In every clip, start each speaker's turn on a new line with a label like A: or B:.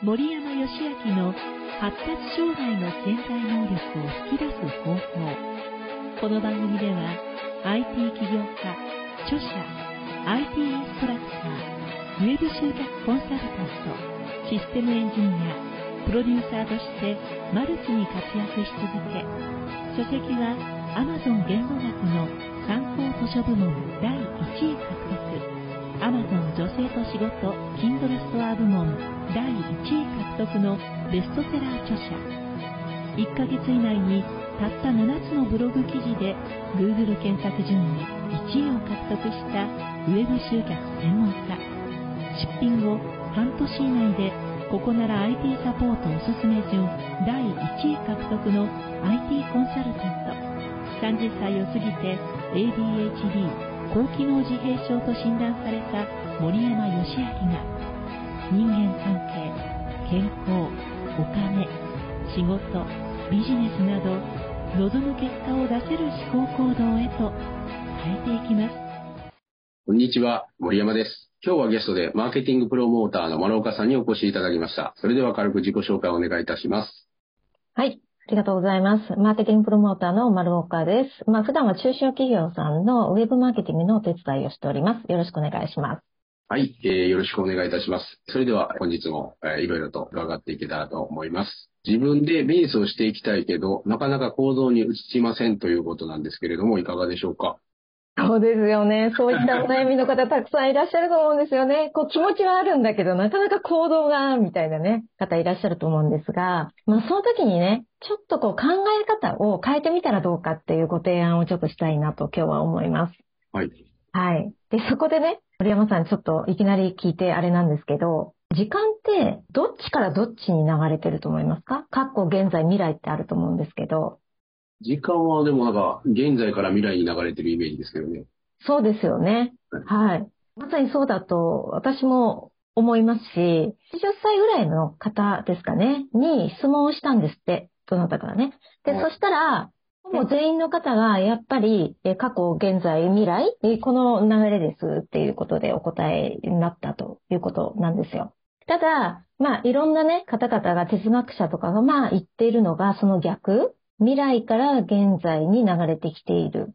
A: 森山義明の発達障害の潜在能力を引き出す方法。この番組では IT 起業家著者 IT インストラクターウェブ集客コンサルタントシステムエンジニアプロデューサーとしてマルチに活躍し続け書籍は Amazon 言語学の参考図書部門第1位獲得。Amazon 女性と仕事 Kindle ストア部門第1位獲得のベストセラー著者。1ヶ月以内にたった7つのブログ記事で Google 検索順位1位を獲得したウェブ集客専門家。出品後半年以内でここなら IT サポートおすすめ順第1位獲得の IT コンサルタント。30歳を過ぎて ADHD 高機能自閉症と診断された森山義明が人間関係健康お金仕事ビジネスなど望む結果を出せる思考行動へと変えていきます。
B: こんにちは森山です。今日はゲストでマーケティングプロモーターの丸岡さんにお越しいただきました。それでは軽く自己紹介をお願いいたします。
C: はい。あありがとうございます。マーケティングプロモーターの丸岡です。まあ、普段は中小企業さんのウェブマーケティングのお手伝いをしております。よろしくお願いします。
B: はい、えー、よろしくお願いいたします。それでは本日も、えー、いろいろと伺っていけたらと思います。自分でベースをしていきたいけど、なかなか行動に移しませんということなんですけれども、いかがでしょうか？
C: そうですよね。そういったお悩みの方たくさんいらっしゃると思うんですよね。こう気持ちはあるんだけど、なかなか行動が、みたいなね、方いらっしゃると思うんですが、まあその時にね、ちょっとこう考え方を変えてみたらどうかっていうご提案をちょっとしたいなと今日は思います。
B: はい。
C: はい。で、そこでね、森山さんちょっといきなり聞いてあれなんですけど、時間ってどっちからどっちに流れてると思いますか？過去、現在、未来ってあると思うんですけど。
B: 時間はでもなんか、現在から未来に流れてるイメージですけどね。
C: そうですよね。はい。まさにそうだと私も思いますし、80歳ぐらいの方ですかね、に質問をしたんですって、どなたからね。で、そしたら、もう全員の方がやっぱり過去、現在、未来、この流れですっていうことでお答えになったということなんですよ。ただ、まあいろんなね、方々が哲学者とかがまあ言っているのがその逆、未来から現在に流れてきているっ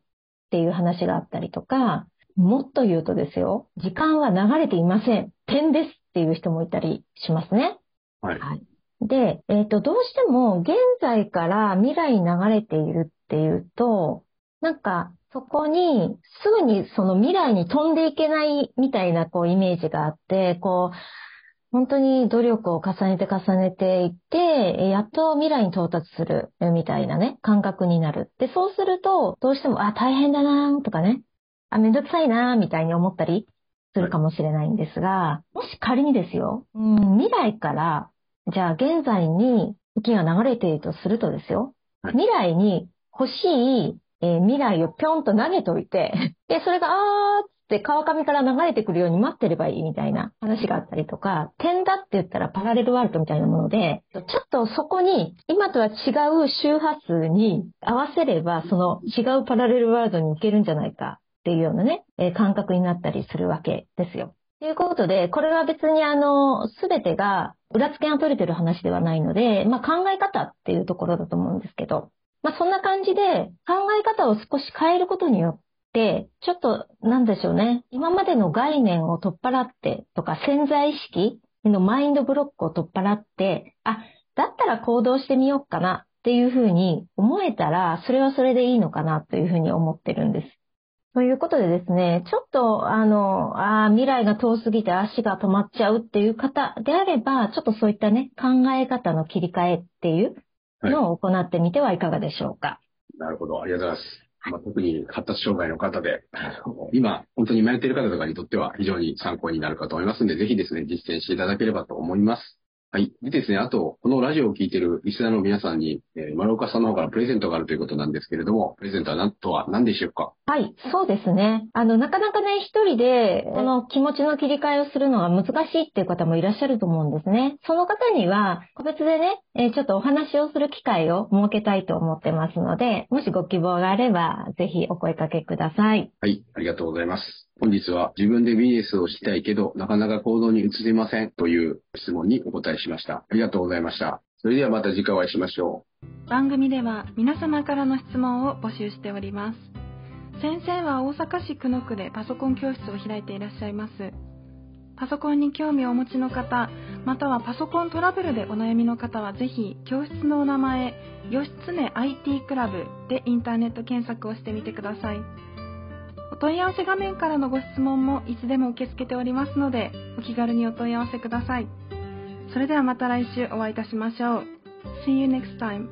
C: ていう話があったりとか、もっと言うとですよ、時間は流れていません。点ですっていう人もいたりしますね。
B: はい。はい、
C: で、えっ、ー、と、どうしても現在から未来に流れているっていうと、なんか、そこに、すぐにその未来に飛んでいけないみたいなこうイメージがあって、こう、本当に努力を重ねて重ねていって、やっと未来に到達するみたいなね、感覚になる。で、そうすると、どうしても、あ、大変だなとかね、あ、めんどくさいなみたいに思ったりするかもしれないんですが、もし仮にですよ、うん、未来から、じゃあ現在に時が流れているとするとですよ、未来に欲しい、えー、未来をぴょんと投げといて、で、それが、あーって川上から流れてくるように待ってればいいみたいな話があったりとか、点だって言ったらパラレルワールドみたいなもので、ちょっとそこに今とは違う周波数に合わせれば、その違うパラレルワールドに行けるんじゃないかっていうようなね、え感覚になったりするわけですよ。ということで、これは別にあの、すべてが裏付けが取れてる話ではないので、まあ考え方っていうところだと思うんですけど、まあそんな感じで考え方を少し変えることによって、ちょっとなんでしょうね、今までの概念を取っ払ってとか潜在意識のマインドブロックを取っ払って、あ、だったら行動してみようかなっていうふうに思えたら、それはそれでいいのかなというふうに思ってるんです。ということでですね、ちょっと、あの、あ未来が遠すぎて足が止まっちゃうっていう方であれば、ちょっとそういったね、考え方の切り替えっていうのを行ってみてはいかがでしょうか。は
B: い、なるほど。ありがとうございます。まあ、特に発達障害の方で、今、本当に迷っている方とかにとっては非常に参考になるかと思いますので、ぜひですね、実践していただければと思います。はい。でですね、あと、このラジオを聞いているリスナーの皆さんに、えー、丸岡さんの方からプレゼントがあるということなんですけれども、プレゼントは何とは何でしょうか？
C: はい、そうですね。あの、なかなかね、一人で、この気持ちの切り替えをするのが難しいっていう方もいらっしゃると思うんですね。その方には、個別でね、えー、ちょっとお話をする機会を設けたいと思ってますので、もしご希望があれば、ぜひお声かけください。
B: はい、ありがとうございます。本日は自分でビジネスをしたいけど、なかなか行動に移せませんという質問にお答えしました。ありがとうございました。それではまた次回お会いしましょ
D: う。番組では皆様からの質問を募集しております。先生は大阪市久野区でパソコン教室を開いていらっしゃいます。パソコンに興味をお持ちの方、またはパソコントラブルでお悩みの方はぜひ教室のお名前、義経 IT クラブでインターネット検索をしてみてください。お問い合わせ画面からのご質問もいつでも受け付けておりますので、お気軽にお問い合わせください。それではまた来週お会いいたしましょう。See you next time.